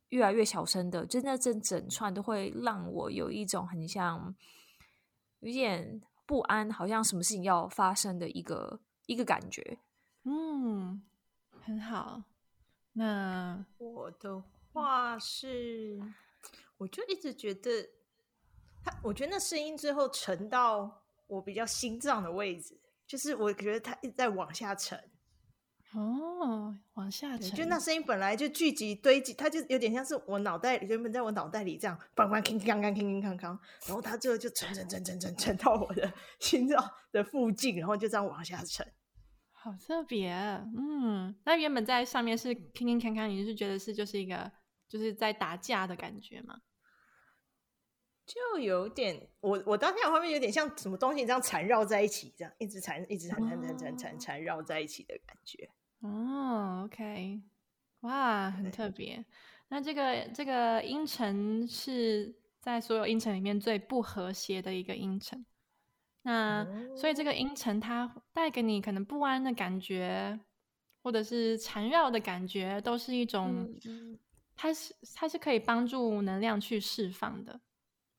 越来越小声的，就那整整串都会让我有一种很像有点不安，好像什么事情要发生的一个一个感觉。嗯，很好。那我的话是，我就一直觉得他，我觉得那声音最后沉到我比较心脏的位置，就是我觉得它一直在往下沉。哦，往下沉，就那声音本来就聚集堆积，它就有点像是我脑袋里原本在我脑袋里这样，梆梆铿铿铿铿铿铿铿，然后它最后就沉沉沉沉沉沉到我的 心脏的附近，然后就这样往下沉，好特别。嗯，那原本在上面是铿铿铿铿，你是觉得是就是一个就是在打架的感觉吗？就有点，我我当下画面有点像什么东西这样缠绕在一起，这样一直缠一直缠缠缠缠缠缠绕在一起的感觉。哦，OK，哇，很特别。那这个这个音程是在所有音程里面最不和谐的一个音程。那所以这个音程它带给你可能不安的感觉，或者是缠绕的感觉，都是一种，它是它是可以帮助能量去释放的。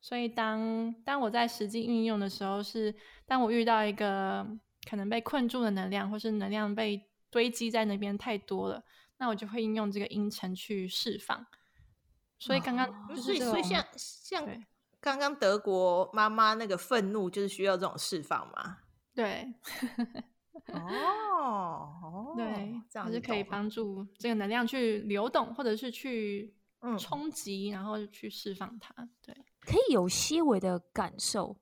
所以当当我在实际运用的时候是，是当我遇到一个可能被困住的能量，或是能量被堆积在那边太多了，那我就会应用这个音程去释放。所以刚刚、哦、所以所以像像刚刚德国妈妈那个愤怒，就是需要这种释放嘛？对，哦，对，这样是可以帮助这个能量去流动，或者是去冲击，嗯、然后去释放它。对，可以有些微的感受，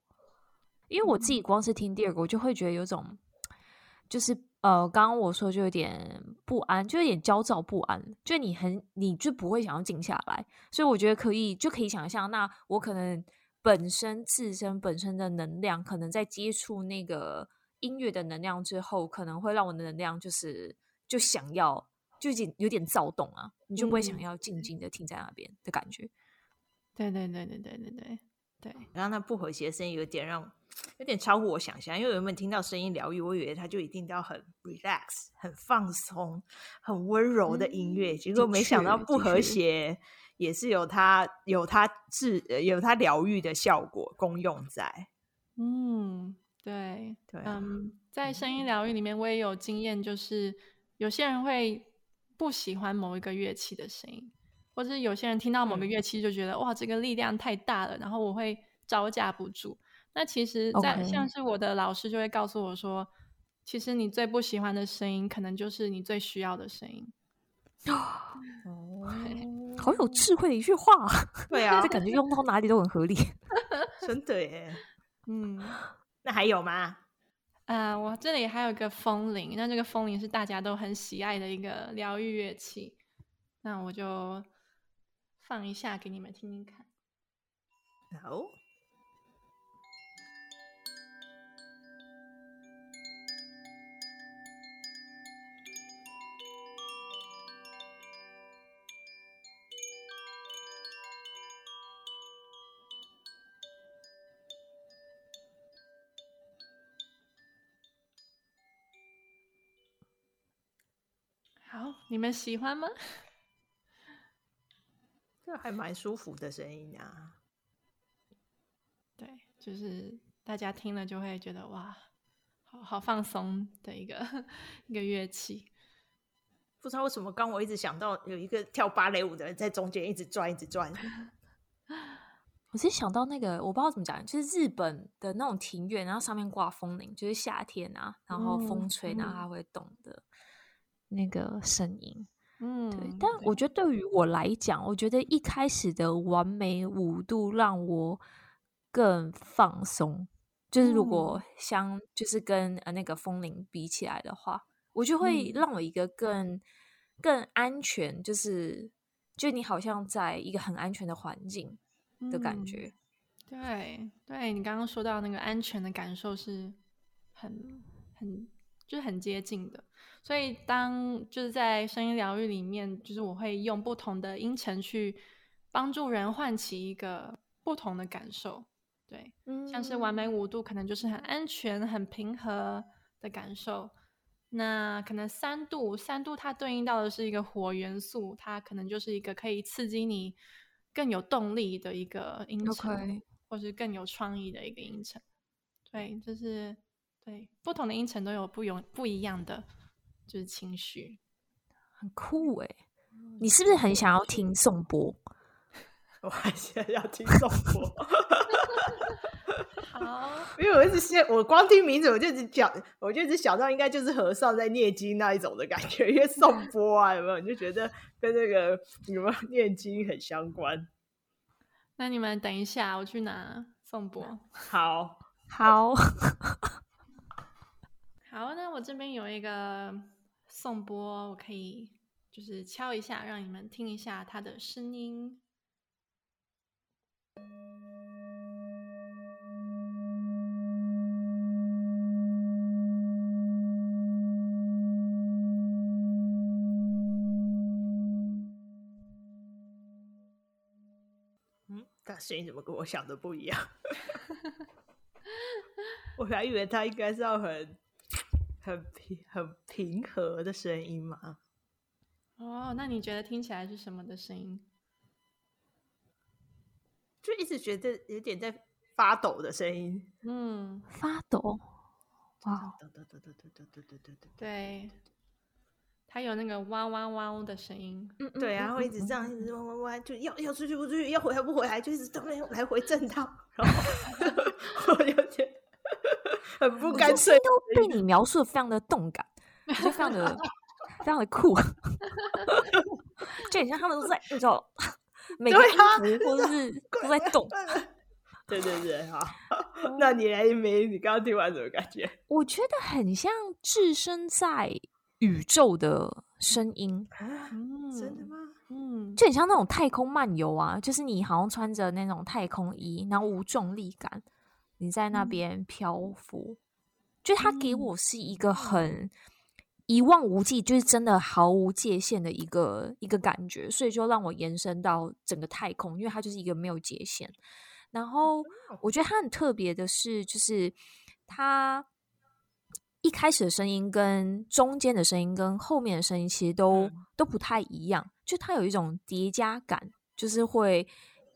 因为我自己光是听第二个，我就会觉得有种就是。呃，刚刚我说就有点不安，就有点焦躁不安，就你很，你就不会想要静下来，所以我觉得可以，就可以想象，那我可能本身自身本身的能量，可能在接触那个音乐的能量之后，可能会让我的能量就是就想要，就有点有点躁动啊，你就不会想要静静的停在那边的感觉。对对对对对对对。对，然后那不和谐的声音有点让，有点超乎我想象，因为原本听到声音疗愈，我以为它就一定要很 relax、很放松、很温柔的音乐，嗯、结果没想到不和谐也是有它有它治有它疗愈的效果功用在。嗯，对。对，嗯，在声音疗愈里面，我也有经验，就是有些人会不喜欢某一个乐器的声音。或者是有些人听到某个乐器就觉得、嗯、哇，这个力量太大了，然后我会招架不住。那其实在，在、okay. 像是我的老师就会告诉我说，其实你最不喜欢的声音，可能就是你最需要的声音。哦，好有智慧的一句话。对啊，这感觉用到哪里都很合理。真的耶。嗯，那还有吗？啊、呃，我这里还有一个风铃。那这个风铃是大家都很喜爱的一个疗愈乐器。那我就。放一下给你们听听看。好。好，你们喜欢吗？这还蛮舒服的声音啊，对，就是大家听了就会觉得哇，好好放松的一个一个乐器。不知道为什么，刚我一直想到有一个跳芭蕾舞的人在中间一直转，一直转。我是想到那个，我不知道怎么讲，就是日本的那种庭院，然后上面挂风铃，就是夏天啊，然后风吹，然后它会动的那个声音。嗯，对。但我觉得对于我来讲，我觉得一开始的完美五度让我更放松。就是如果相，就是跟呃那个风铃比起来的话。我就会让我一个更、嗯、更安全，就是就你好像在一个很安全的环境的感觉。嗯、对，对你刚刚说到那个安全的感受是很很就是很接近的。所以当就是在声音疗愈里面，就是我会用不同的音程去帮助人唤起一个不同的感受。对，嗯、像是完美五度，可能就是很安全、很平和的感受。那可能三度，三度它对应到的是一个火元素，它可能就是一个可以刺激你更有动力的一个音程.或是更有创意的一个音程。对，就是对不同的音程都有不有不一样的就是情绪，很酷诶。你是不是很想要听颂钵？我还想要听颂钵。好，因为我一直先，我光听名字我就一直想，我就一直想到应该就是和尚在念经那一种的感觉，因为颂钵啊，有没有？你就觉得跟那个有没有念经很相关？那你们等一下，我去拿颂钵。好，好，好，那我这边有一个颂钵，我可以就是敲一下，让你们听一下它的声音。嗯，他声音怎么跟我想的不一样？我还以为他应该是要很、很平、很平和的声音吗。哦，那你觉得听起来是什么的声音？就一直觉得有点在发抖的声音。嗯，发抖。哇！对对对对对对对对对对。它有那个汪汪汪的声音，嗯，对，然后一直这样，一直汪汪汪，就要要出去不出去，要回来不回来，就一直在那来回震荡，然后 我有点 很不干脆。都被你描述的非常的动感，就非常的 非常的酷，就很像他们都在你知道，每个音符或者是都在动。对对对，好，那你来一枚，你刚刚听完什么感觉？我觉得很像置身在。宇宙的声音，嗯，真的吗？嗯，就很像那种太空漫游啊，就是你好像穿着那种太空衣，然后无重力感，你在那边漂浮，嗯、就他给我是一个很一望无际，就是真的毫无界限的一个一个感觉，所以就让我延伸到整个太空，因为它就是一个没有界限。然后我觉得它很特别的是，就是它。一开始的声音跟中间的声音跟后面的声音其实都、嗯、都不太一样，就它有一种叠加感，就是会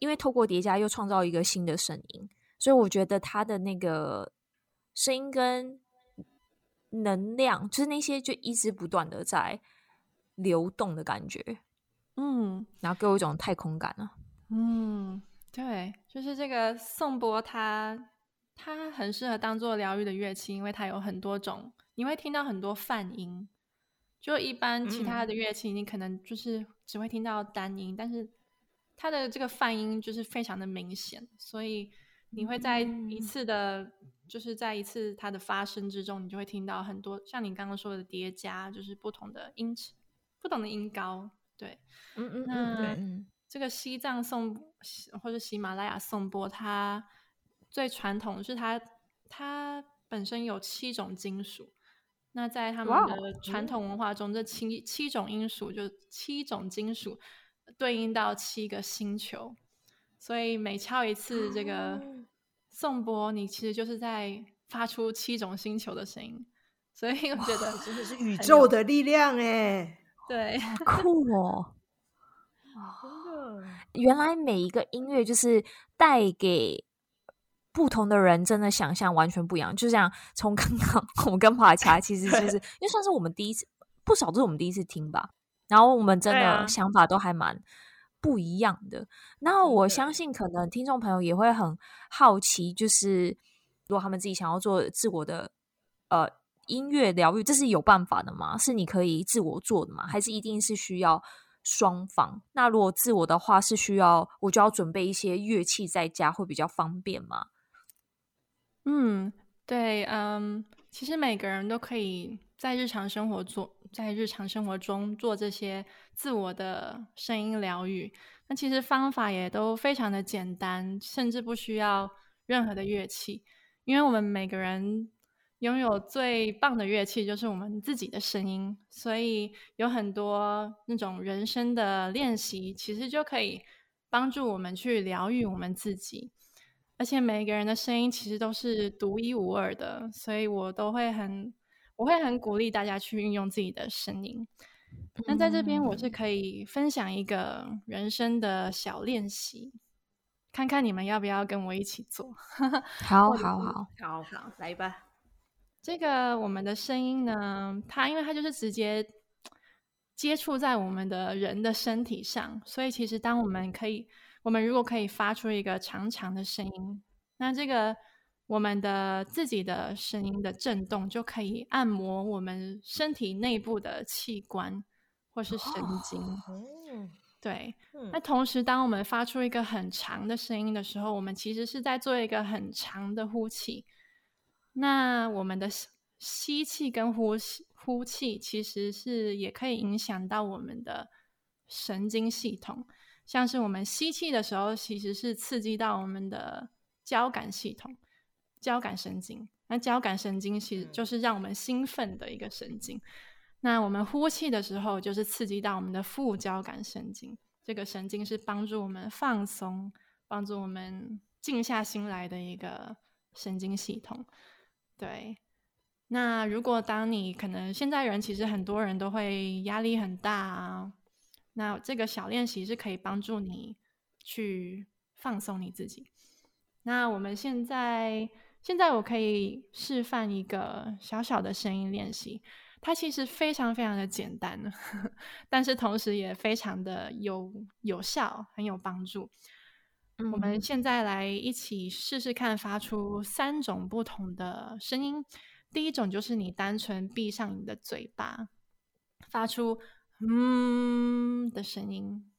因为透过叠加又创造一个新的声音，所以我觉得他的那个声音跟能量，就是那些就一直不断的在流动的感觉，嗯，然后给我一种太空感了，嗯，对，就是这个颂钵它。它很适合当做疗愈的乐器，因为它有很多种，你会听到很多泛音。就一般其他的乐器，你可能就是只会听到单音，嗯、但是它的这个泛音就是非常的明显，所以你会在一次的，嗯、就是在一次它的发生之中，你就会听到很多像你刚刚说的叠加，就是不同的音，不同的音高。对，嗯嗯，那对这个西藏颂或者喜马拉雅颂钵，它。最传统的是它，它本身有七种金属。那在他们的传统文化中.这七七种音属就七种金属对应到七个星球。所以每敲一次这个颂钵，你其实就是在发出七种星球的声音。所以我觉得真的是宇宙的力量哎，对，酷哦！真的，原来每一个音乐就是带给。不同的人真的想象完全不一样，就像从刚刚我们跟帕恰，其实就是因为算是我们第一次，不不少都是我们第一次听吧。然后我们真的想法都还蛮不一样的。那我相信，可能听众朋友也会很好奇，就是如果他们自己想要做自我的呃音乐疗愈，这是有办法的吗？是你可以自我做的吗？还是一定是需要双方？那如果自我的话，是需要我就要准备一些乐器在家，会比较方便吗？嗯，对，嗯，其实每个人都可以在日常生活做，在日常生活中做这些自我的声音疗愈。那其实方法也都非常的简单，甚至不需要任何的乐器，因为我们每个人拥有最棒的乐器，就是我们自己的声音。所以有很多那种人声的练习，其实就可以帮助我们去疗愈我们自己。而且每个人的声音其实都是独一无二的，所以我都会很，我会很鼓励大家去运用自己的声音。那在这边，我是可以分享一个人生的小练习，看看你们要不要跟我一起做。好好好好好，来吧。这个我们的声音呢，它因为它就是直接接触在我们的人的身体上，所以其实当我们可以。我们如果可以发出一个长长的声音，那这个我们的自己的声音的震动就可以按摩我们身体内部的器官或是神经。哦、对。嗯、那同时，当我们发出一个很长的声音的时候，我们其实是在做一个很长的呼气。那我们的吸气跟呼吸呼气，其实是也可以影响到我们的神经系统。像是我们吸气的时候，其实是刺激到我们的交感系统、交感神经。那交感神经其实就是让我们兴奋的一个神经。那我们呼气的时候，就是刺激到我们的副交感神经。这个神经是帮助我们放松、帮助我们静下心来的一个神经系统。对。那如果当你可能现在人其实很多人都会压力很大啊。那这个小练习是可以帮助你去放松你自己。那我们现在，现在我可以示范一个小小的声音练习，它其实非常非常的简单，呵呵，但是同时也非常的有有效，很有帮助。嗯、我们现在来一起试试看，发出三种不同的声音。第一种就是你单纯闭上你的嘴巴，发出。嗯的声音，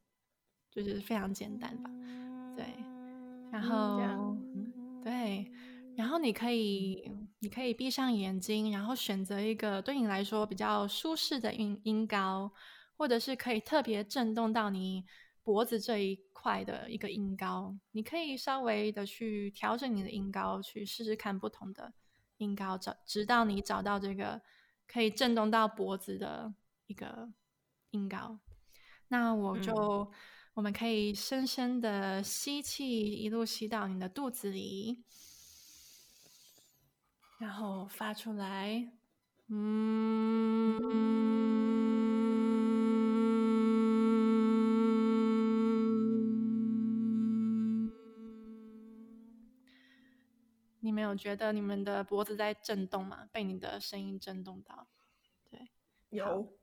就是非常简单吧？对，然后，嗯，对，然后你可以，你可以闭上眼睛，然后选择一个对你来说比较舒适的音音高，或者是可以特别震动到你脖子这一块的一个音高。你可以稍微的去调整你的音高，去试试看不同的音高，找直到你找到这个可以震动到脖子的一个。音高，那我就，嗯、我们可以深深的吸气，一路吸到你的肚子里，然后发出来，嗯，你们有觉得你们的脖子在震动吗？被你的声音震动到？对，有。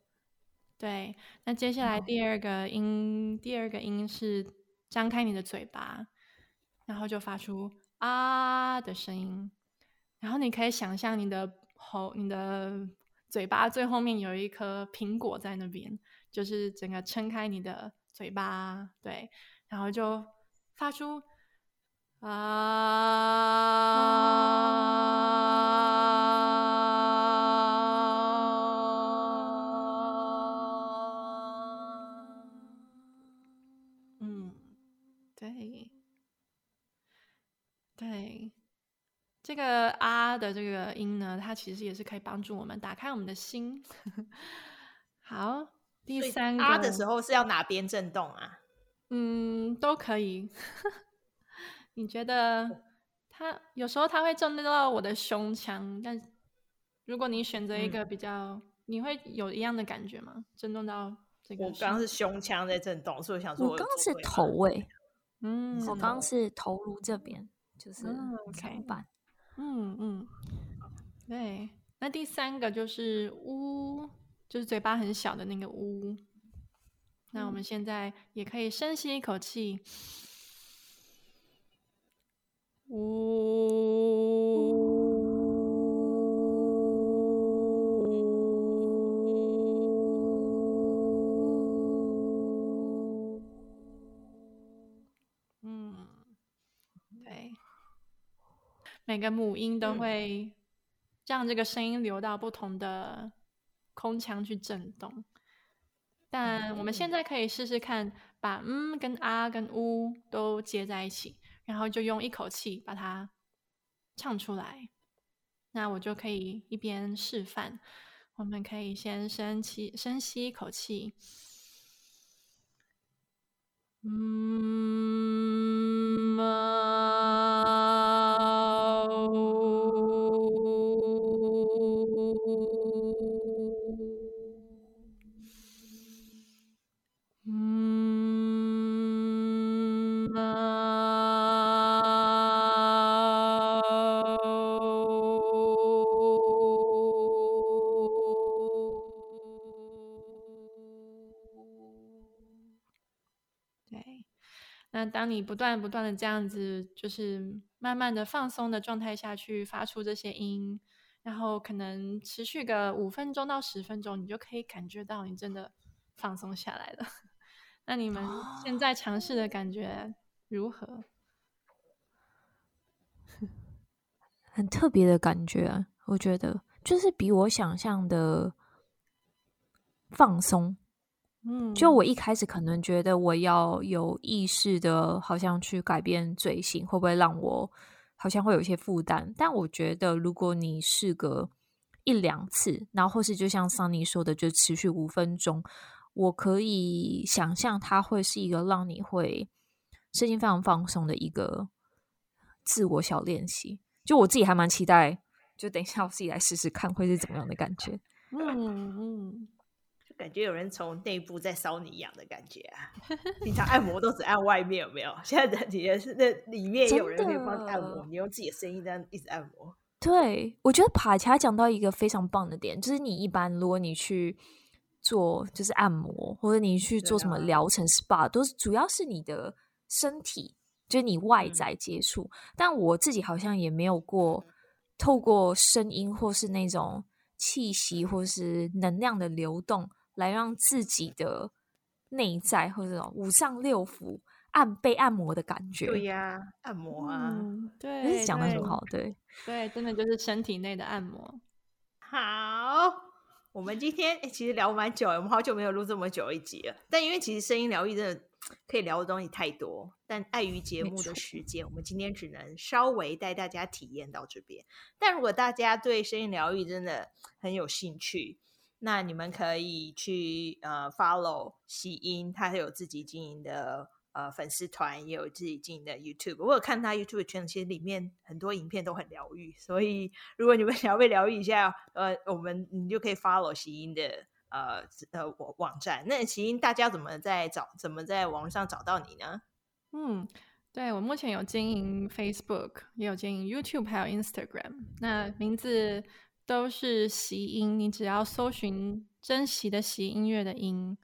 对，那接下来第二个音，第二个音是张开你的嘴巴，然后就发出啊的声音。然后你可以想象你的喉，你的嘴巴最后面有一颗苹果在那边，就是整个撑开你的嘴巴，对，然后就发出啊。这个啊的这个音呢，它其实也是可以帮助我们打开我们的心。好，第三个啊的时候是要哪边震动啊？嗯，都可以。你觉得它有时候它会震动到我的胸腔，但如果你选择一个比较，嗯、你会有一样的感觉吗？震动到这个？我刚刚是胸腔在震动，所以我想说我，我刚刚是头位。嗯，我刚刚是头颅这边，就是长板。嗯 okay 嗯嗯，对，那第三个就是呜就是嘴巴很小的那个呜。那我们现在也可以深吸一口气，呜。每个母音都会让这个声音流到不同的空腔去震动，但我们现在可以试试看，把嗯跟啊跟呜都接在一起，然后就用一口气把它唱出来。那我就可以一边示范，我们可以先深吸深吸一口气，嗯那当你不断不断的这样子，就是慢慢的放松的状态下去发出这些音，然后可能持续个五分钟到十分钟，你就可以感觉到你真的放松下来了。那你们现在尝试的感觉如何？很特别的感觉啊，我觉得就是比我想象的放松。嗯，就我一开始可能觉得我要有意识的，好像去改变嘴型，会不会让我好像会有一些负担？但我觉得，如果你试个一两次，然后或是就像 Sunny 说的，就持续五分钟，我可以想象它会是一个让你会身心非常放松的一个自我小练习。就我自己还蛮期待，就等一下我自己来试试看会是怎么样的感觉。嗯嗯。感觉有人从内部在烧你痒的感觉啊！平常按摩都只按外面，有没有？现在的体验是那里面有人可以帮你按摩，你用自己的声音这样一直按摩。对，我觉得帕恰讲到一个非常棒的点，就是你一般如果你去做就是按摩，或者你去做什么疗程 SPA，都是主要是你的身体，就是你外在接触。嗯。但我自己好像也没有过透过声音或是那种气息或是能量的流动。来让自己的内在或者五脏六腑按被按摩的感觉。对呀、啊，按摩啊，嗯、对，讲的很好，对，对，真的就是身体内的按摩。好，我们今天其实聊蛮久，我们好久没有录这么久一集了。但因为其实声音疗愈真的可以聊的东西太多，但碍于节目的时间，我们今天只能稍微带大家体验到这边。但如果大家对声音疗愈真的很有兴趣，那你们可以去呃 follow 喜音，他有自己经营的呃粉丝团，也有自己经营的 YouTube。我有看他 YouTube 圈，其实里面很多影片都很疗愈。所以如果你们 想要被疗愈一下，呃，我们你就可以 follow 喜音的呃呃网网站。那喜音大家怎么在找？怎么在网上找到你呢？嗯，对，我目前有经营 Facebook，也有经营 YouTube，还有 Instagram。那名字。都是习音，你只要搜寻“珍惜的习音乐”的音，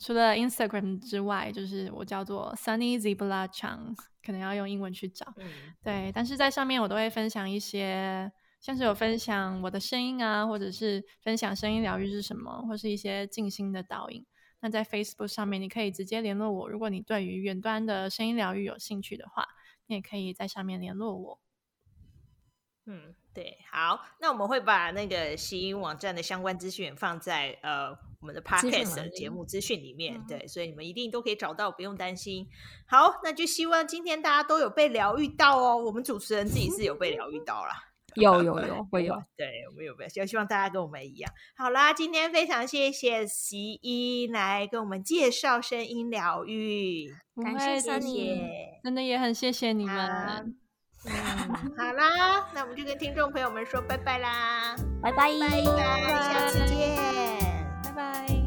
除了 Instagram 之外，就是我叫做 Sunny Zebra Chang，可能要用英文去找。嗯、对，但是在上面我都会分享一些，像是有分享我的声音啊，或者是分享声音疗愈是什么，或是一些静心的导引。那在 Facebook 上面，你可以直接联络我。如果你对于远端的声音疗愈有兴趣的话，你也可以在上面联络我。嗯。对，好，那我们会把那个习音网站的相关资讯放在呃我们的 podcast 的节目资讯里面，嗯，对，所以你们一定都可以找到，不用担心。好，那就希望今天大家都有被疗愈到哦。我们主持人自己是有被疗愈到啦，有 有有会有，对，我们有没有？希希望大家跟我们一样。好啦，今天非常谢谢习音来跟我们介绍声音疗愈，感谢谢谢，真的也很谢谢你们。嗯，好啦，那我们就跟听众朋友们说拜拜啦，拜拜，拜拜，下次见，拜拜。